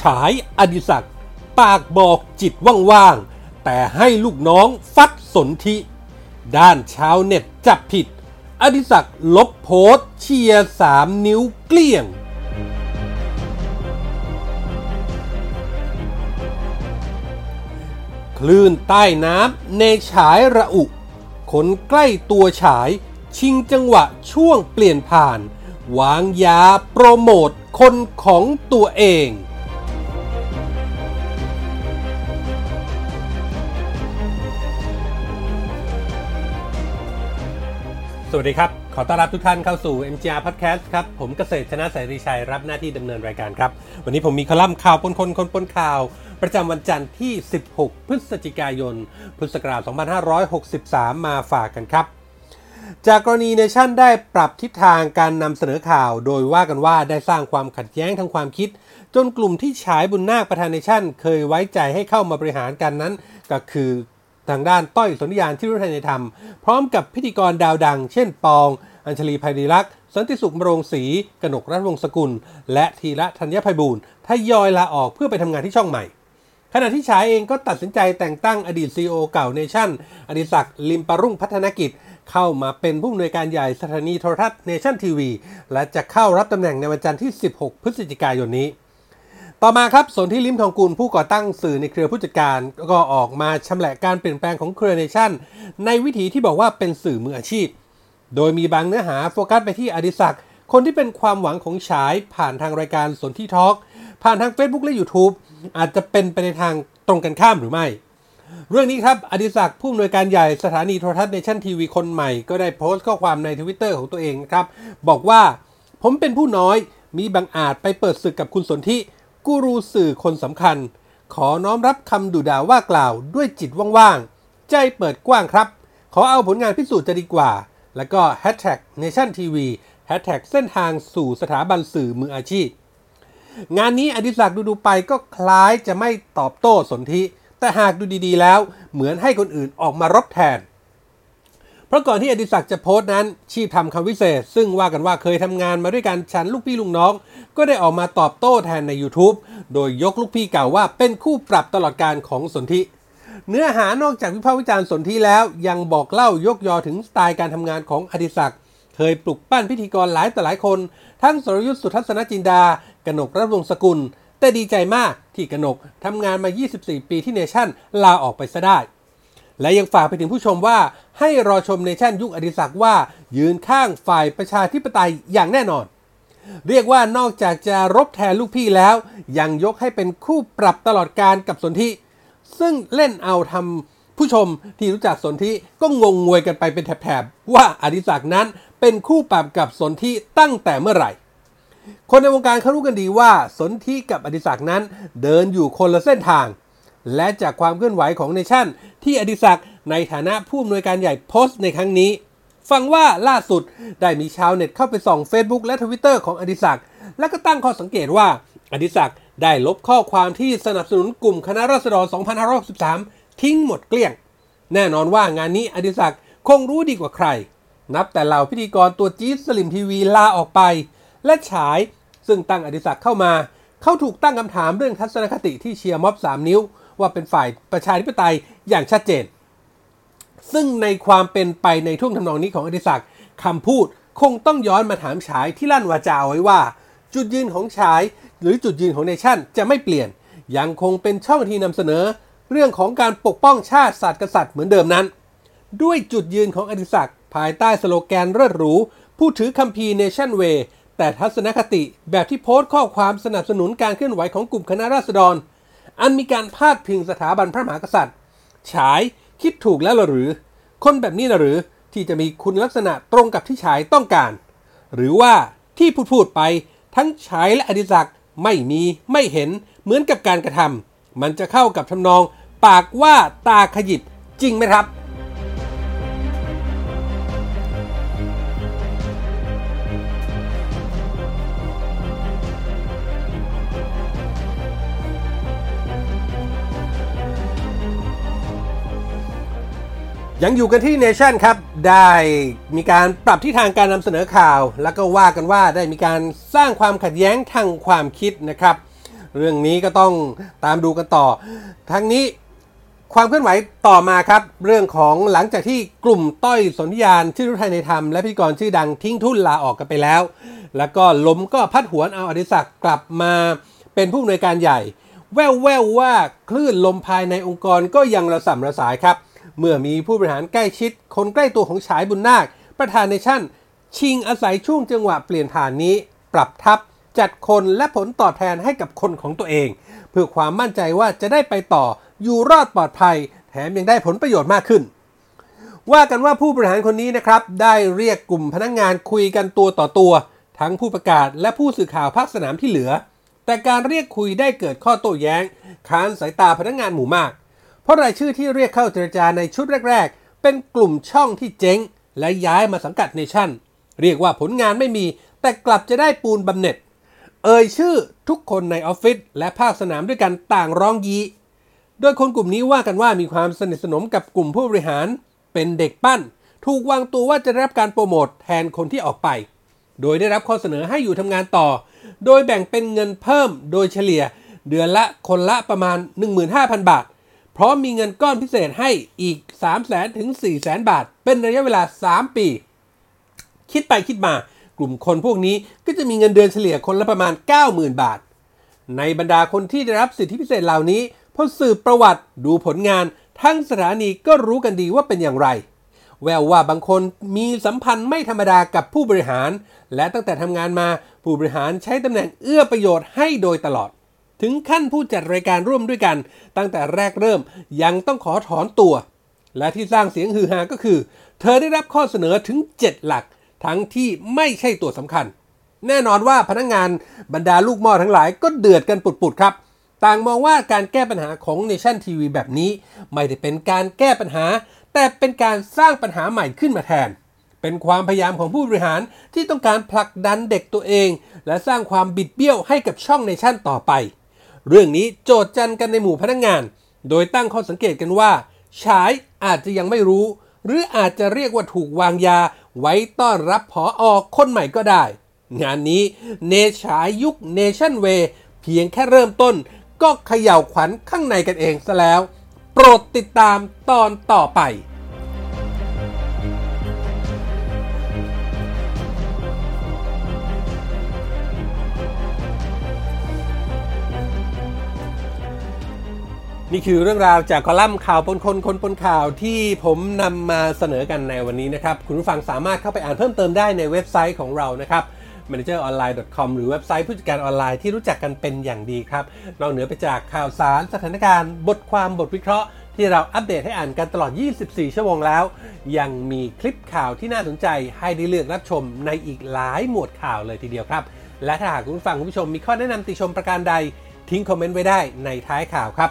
ฉายอดิศักดิ์ปากบอกจิตว่างๆ แต่ให้ลูกน้องฟัดสนธิ ด้านชาวเน็ตจับผิด อดิศักดิ์ลบโพสเชียร์สามนิ้วเกลี้ยงคลื่นใต้น้ำในฉายระอุ คนใกล้ตัวฉาย ชิงจังหวะช่วงเปลี่ยนผ่าน วางยาโปรโมทคนของตัวเอง สวัสดีครับ ขอต้อนรับทุกท่านเข้าสู่ MGR Podcast ครับ ผมเกษตรชนะสายรีชัยรับหน้าที่ดำเนินรายการครับ วันนี้ผมมีคอลัมน์ข่าวปนคนคนปนข่าว ประจำวันจันทร์ที่ 16 พฤศจิกายน พุทธศักราช 2563 มาฝากกันครับ จากกรณีเนชั่นได้ปรับทิศทางการนำเสนอข่าว โดยว่ากันว่าได้สร้างความขัดแย้งทางความคิด จนกลุ่มที่ฉายบุญนาคประธานเนชั่น เคยไว้ใจให้เข้ามาบริหารกันนั้น ก็คือ ทางด้านต้อยสนธิญาณชื่นฤทัยในธรรม พร้อมกับพิธีกรดาวดัง เช่นปอง อัญชลีไพรีรักสันติสุขมะโรงศรีกนกรัตน์วงศ์สกุล และธีระธัญไพบูลย์ทยอยลาออกเพื่อไปทำงานที่ช่องใหม่ขณะที่ฉายเองก็ตัดสินใจแต่งตั้งอดีตซีอีโอเก่าเนชั่น อดิศักดิ์ลิมปรุ่งพัฒนกิจ เข้ามาเป็นผู้อำนวยการใหญ่สถานีโทรทัศน์เนชั่นทีวี และจะเข้ารับตำแหน่งในวันจันทร์ที่ 16 พฤศจิกายนนี้ ต่อมาครับสนธิลิ้มทองกุลผู้ก่อตั้งสื่อในเครือผู้จัดการก็ออกมาชำแหละการเปลี่ยนแปลงของเครือเนชั่นในวิถีที่บอกว่าเป็นสื่อมืออาชีพ โดยมีบางเนื้อหาโฟกัสไปที่อดิศักดิ์คนที่เป็นความหวังของฉายผ่านทางรายการสนธิ talk ผ่านทาง Facebook และ YouTube อาจจะเป็นไปในทางตรงกันข้ามหรือไม่ เรื่องนี้ครับอดิศักดิ์ผู้อำนวยการใหญ่สถานีโทรทัศน์เนชั่นทีวีคนใหม่ก็ได้โพสต์ข้อความในทวิตเตอร์ของตัวเองครับบอกว่า ผมเป็นผู้น้อยมีบางอาจไปเปิดศึกกับคุณสนธิ กูรูสื่อคนสำคัญ ขอน้อมรับคำดุด่าว่ากล่าวด้วยจิตว่างๆ ใจเปิดกว้างครับ ขอเอาผลงานพิสูจน์จะดีกว่า แล้วก็ hashtag nation tv hashtag เส้นทางสู่สถาบันสื่อมืออาชีพ งานนี้อดิศักดิ์ดูดูไปก็คล้ายจะไม่ตอบโต้สนธิ แต่หากดูดีๆแล้ว เหมือนให้คนอื่นออกมารบแทน เพราะก่อนที่อดิศักดิ์จะโพสต์นั้น ชีพทำคำวิเศษ ซึ่งว่ากันว่าเคยทำงานมาด้วยกันฉันลูกพี่ลูกน้อง ก็ได้ออกมาตอบโต้แทนใน YouTube โดยยกลูกพี่เก่าว่าเป็นคู่ปรับตลอดการของสนธิเนื้อหานอกจากวิพากษ์วิจารณ์สนธิแล้ว ยังบอกเล่ายกยอถึงสไตล์การทำงานของอดิศักดิ์เคยปลุกปั้นพิธีกรหลายต่อหลายคน ทั้งสรยุทธสุทัศนจินดากนกรัฐวงศ์สกุล แต่ดีใจมากที่กนกทำงานมา 24 ปีที่เนชั่นลาออกไปซะได้ และยังฝากไปถึงผู้ชมว่าให้รอชมเนชั่นยุคอดิศักว่ายืนข้างฝ่ายประชาธิปไตยอย่างแน่นอน เรียกว่านอกจากจะรบแทนลูกพี่แล้ว ยังยกให้เป็นคู่ปรับตลอดการกับสนธิซึ่งเล่นเอาทำผู้ชมที่รู้จักสนธิก็งงงวยกันไปเป็นแถบๆว่าอดิศักนั้นเป็นคู่ปรับกับสนธิตั้งแต่เมื่อไหร่ คนในวงการเขารู้กันดีว่าสนธิกับอดิศักนั้นเดินอยู่คนละเส้นทาง และจากความเคลื่อนไหวของเนชั่น ที่อดิศักดิ์ในฐานะผู้อำนวยการใหญ่โพสต์ในครั้งนี้ ฟังว่าล่าสุดได้มีชาวเน็ตเข้าไปส่อง Facebook และ Twitter ของอดิศักดิ์และก็ตั้งข้อสังเกตว่าอดิศักดิ์ได้ลบข้อความที่สนับสนุนกลุ่มคณะราษฎร 2563 ทิ้งหมดเกลี้ยง แน่นอนว่างานนี้อดิศักดิ์คงรู้ดีกว่าใคร นับแต่เหล่าพิธีกรตัวจี๊ดสลิมทีวีลาออกไป และฉายซึ่งตั้งอดิศักดิ์เข้ามา เขาถูกตั้งคำถามเรื่องทัศนคติที่เชียร์ม็อบ 3 นิ้ว ว่าเป็นฝ่ายประชาธิปไตยอย่างชัดเจน ซึ่งในความเป็นไปในท่วงทำนองนี้ของอดิศักดิ์คำพูดคงต้องย้อนมาถามฉายที่ลั่นวาจาไว้ว่า จุดยืนของฉาย หรือจุดยืนของเนชั่นจะไม่เปลี่ยน ยังคงเป็นช่องที่นำเสนอ เรื่องของการปกป้องชาติศาสตร์กษัตริย์เหมือนเดิมนั้น ด้วยจุดยืนของอดิศักดิ์ภายใต้สโลแกนเลิศหรูผู้ถือคัมภีร์ Nation Way แต่ทัศนคติแบบที่โพสต์ข้อความสนับสนุนการเคลื่อนไหวของกลุ่มคณะราษฎร อันมีการพาดพิงสถาบันพระมหากษัตริย์ ฉายคิดถูกแล้วหรือ คนแบบนี้นะหรือที่จะมีคุณลักษณะตรงกับที่ฉายต้องการ หรือว่าที่พูดพูดไปทั้งฉายและอดิศักดิ์ไม่มีไม่เห็นเหมือนกับการกระทำมันจะเข้ากับทำนอง ปากว่าตาขยิบจริงไหมครับ ยังอยู่กันที่เนชั่นครับ ได้มีการปรับที่ทางการนำเสนอข่าว แล้วก็ว่ากันว่าได้มีการสร้างความขัดแย้งทางความคิดนะครับ เรื่องนี้ก็ต้องตามดูกันต่อ ทั้งนี้ความเคลื่อนไหวต่อมาครับ เรื่องของหลังจากที่กลุ่มต้อยสนธิยานชื่อรุไทยในธรรม และพิธีกรชื่อดังทิ้งทุนลาออกกันไปแล้ว แล้วก็ลมก็พัดหวนเอาอดิศักดิ์กลับมาเป็นผู้อำนวยการใหญ่ แววแววว่าคลื่นลมภายในองค์กรก็ยังระส่ำระสายครับ เมื่อมีผู้บริหารใกล้ชิด คนใกล้ตัวของฉายบุญนาค ประธานเนชั่น ชิงอาศัยช่วงจังหวะเปลี่ยนผ่านนี้ ปรับทัพจัดคนและผลตอบแทนให้กับคนของตัวเอง เพื่อความมั่นใจว่าจะได้ไปต่ออยู่รอดปลอดภัย แถมยังได้ผลประโยชน์มากขึ้น ว่ากันว่าผู้บริหารคนนี้นะครับ ได้เรียกกลุ่มพนักงงานคุยกันตัวต่อตัว ทั้งผู้ประกาศและผู้สื่อข่าวภาคสนามที่เหลือ แต่การเรียกคุยได้เกิดข้อโต้แย้ง ค้านสายตาพนักงงานหมู่มาก ราะรายชื่อที่เรียกเข้าเจรจาในชุดแรก ๆ เป็นกลุ่มช่องที่เจ๊ง และย้ายมาสังกัดเนชั่น เรียกว่าผลงานไม่มี แต่กลับจะได้ปูนบำเหน็จ เอ่ยชื่อทุกคนในออฟฟิศและภาคสนามด้วยกันต่างร้องยีโดยคนกลุ่มนี้ว่ากันว่ามีความสนิทสนมกับกลุ่มผู้บริหาร เป็นเด็กปั้น ถูกวางตัวว่าจะได้รับการโปรโมทแทนคนที่ออกไป โดยได้รับข้อเสนอให้อยู่ทำงานต่อ โดยแบ่งเป็นเงินเพิ่มโดยเฉลี่ยเดือนละคนละประมาณ 15,000 บาท พร้อมมีเงินก้อนพิเศษให้อีก 3 0 0แสนถึง 4 0 0แสนบาท เป็นระยะเวลา 3 ปี คิดไปคิดมากลุ่มคนพวกนี้ก็จะมีเงินเดือนเฉลี่ยคนละประมาณ 90,000 บาท ในบรรดาคนที่ได้รับสิทธิพิเศษเหล่านี้พอสืบประวัติดูผลงาน ทั้งสถานีก็รู้กันดีว่าเป็นอย่างไร แววว่าบางคนมีสัมพันธ์ไม่ธรรมดากับผู้บริหาร และตั้งแต่ทำงานมาผู้บริหารใช้ตำแหน่งเอื้อประโยชน์ให้โดยตลอด ถึงขั้นผู้จัดรายการร่วมด้วยกัน ตั้งแต่แรกเริ่มยังต้องขอถอนตัว และที่สร้างเสียงฮือฮาก็คือ เธอได้รับข้อเสนอถึง 7 หลัก ทั้งที่ไม่ใช่ตัวสำคัญ แน่นอนว่าพนักงงานบรรดาลูกหม้อทั้งหลายก็เดือดกันปุดๆครับ ต่างมองว่าการแก้ปัญหาของ Nation TV แบบนี้ ไม่ได้เป็นการแก้ปัญหา แต่เป็นการสร้างปัญหาใหม่ขึ้นมาแทนเป็นความพยายามของผู้บริหารที่ต้องการผลักดันเด็กตัวเอง และสร้างความบิดเบี้ยวให้กับช่อง Nation ต่อไป เรื่องนี้โจทย์จันกันในหมู่พนักงงาน โดยตั้งข้อสังเกตกันว่า ฉายอาจจะยังไม่รู้ หรืออาจจะเรียกว่าถูกวางยา ไว้ต้อนรับผออคนใหม่ก็ได้ งานนี้เนฉายยุคเนชั่นเวเพียงแค่เริ่มต้น ก็เขย่าวขวัญข้างในกันเองซะแล้ว โปรดติดตามตอนต่อไป นี่คือเรื่องราวจากคอลัมน์ข่าวปนคนคนปนข่าวที่ผมนำมาเสนอกันในวันนี้นะครับ คุณผู้ฟังสามารถเข้าไปอ่านเพิ่มเติมได้ในเว็บไซต์ของเรานะครับ manageronline.com หรือเว็บไซต์ผู้จัดการออนไลน์ที่รู้จักกันเป็นอย่างดีครับ นอกเหนือไปจากข่าวสารสถานการณ์ บทความบทวิเคราะห์ ที่เราอัปเดตให้อ่านกันตลอด 24 ชั่วโมงแล้ว ยังมีคลิปข่าวที่น่าสนใจให้ได้เลือกรับชมในอีกหลายหมวดข่าวเลยทีเดียวครับ และถ้าหากคุณผู้ฟังคุณผู้ชมมีข้อแนะนำติชมประการใด ทิ้งคอมเมนต์ไว้ได้ในท้ายข่าวครับ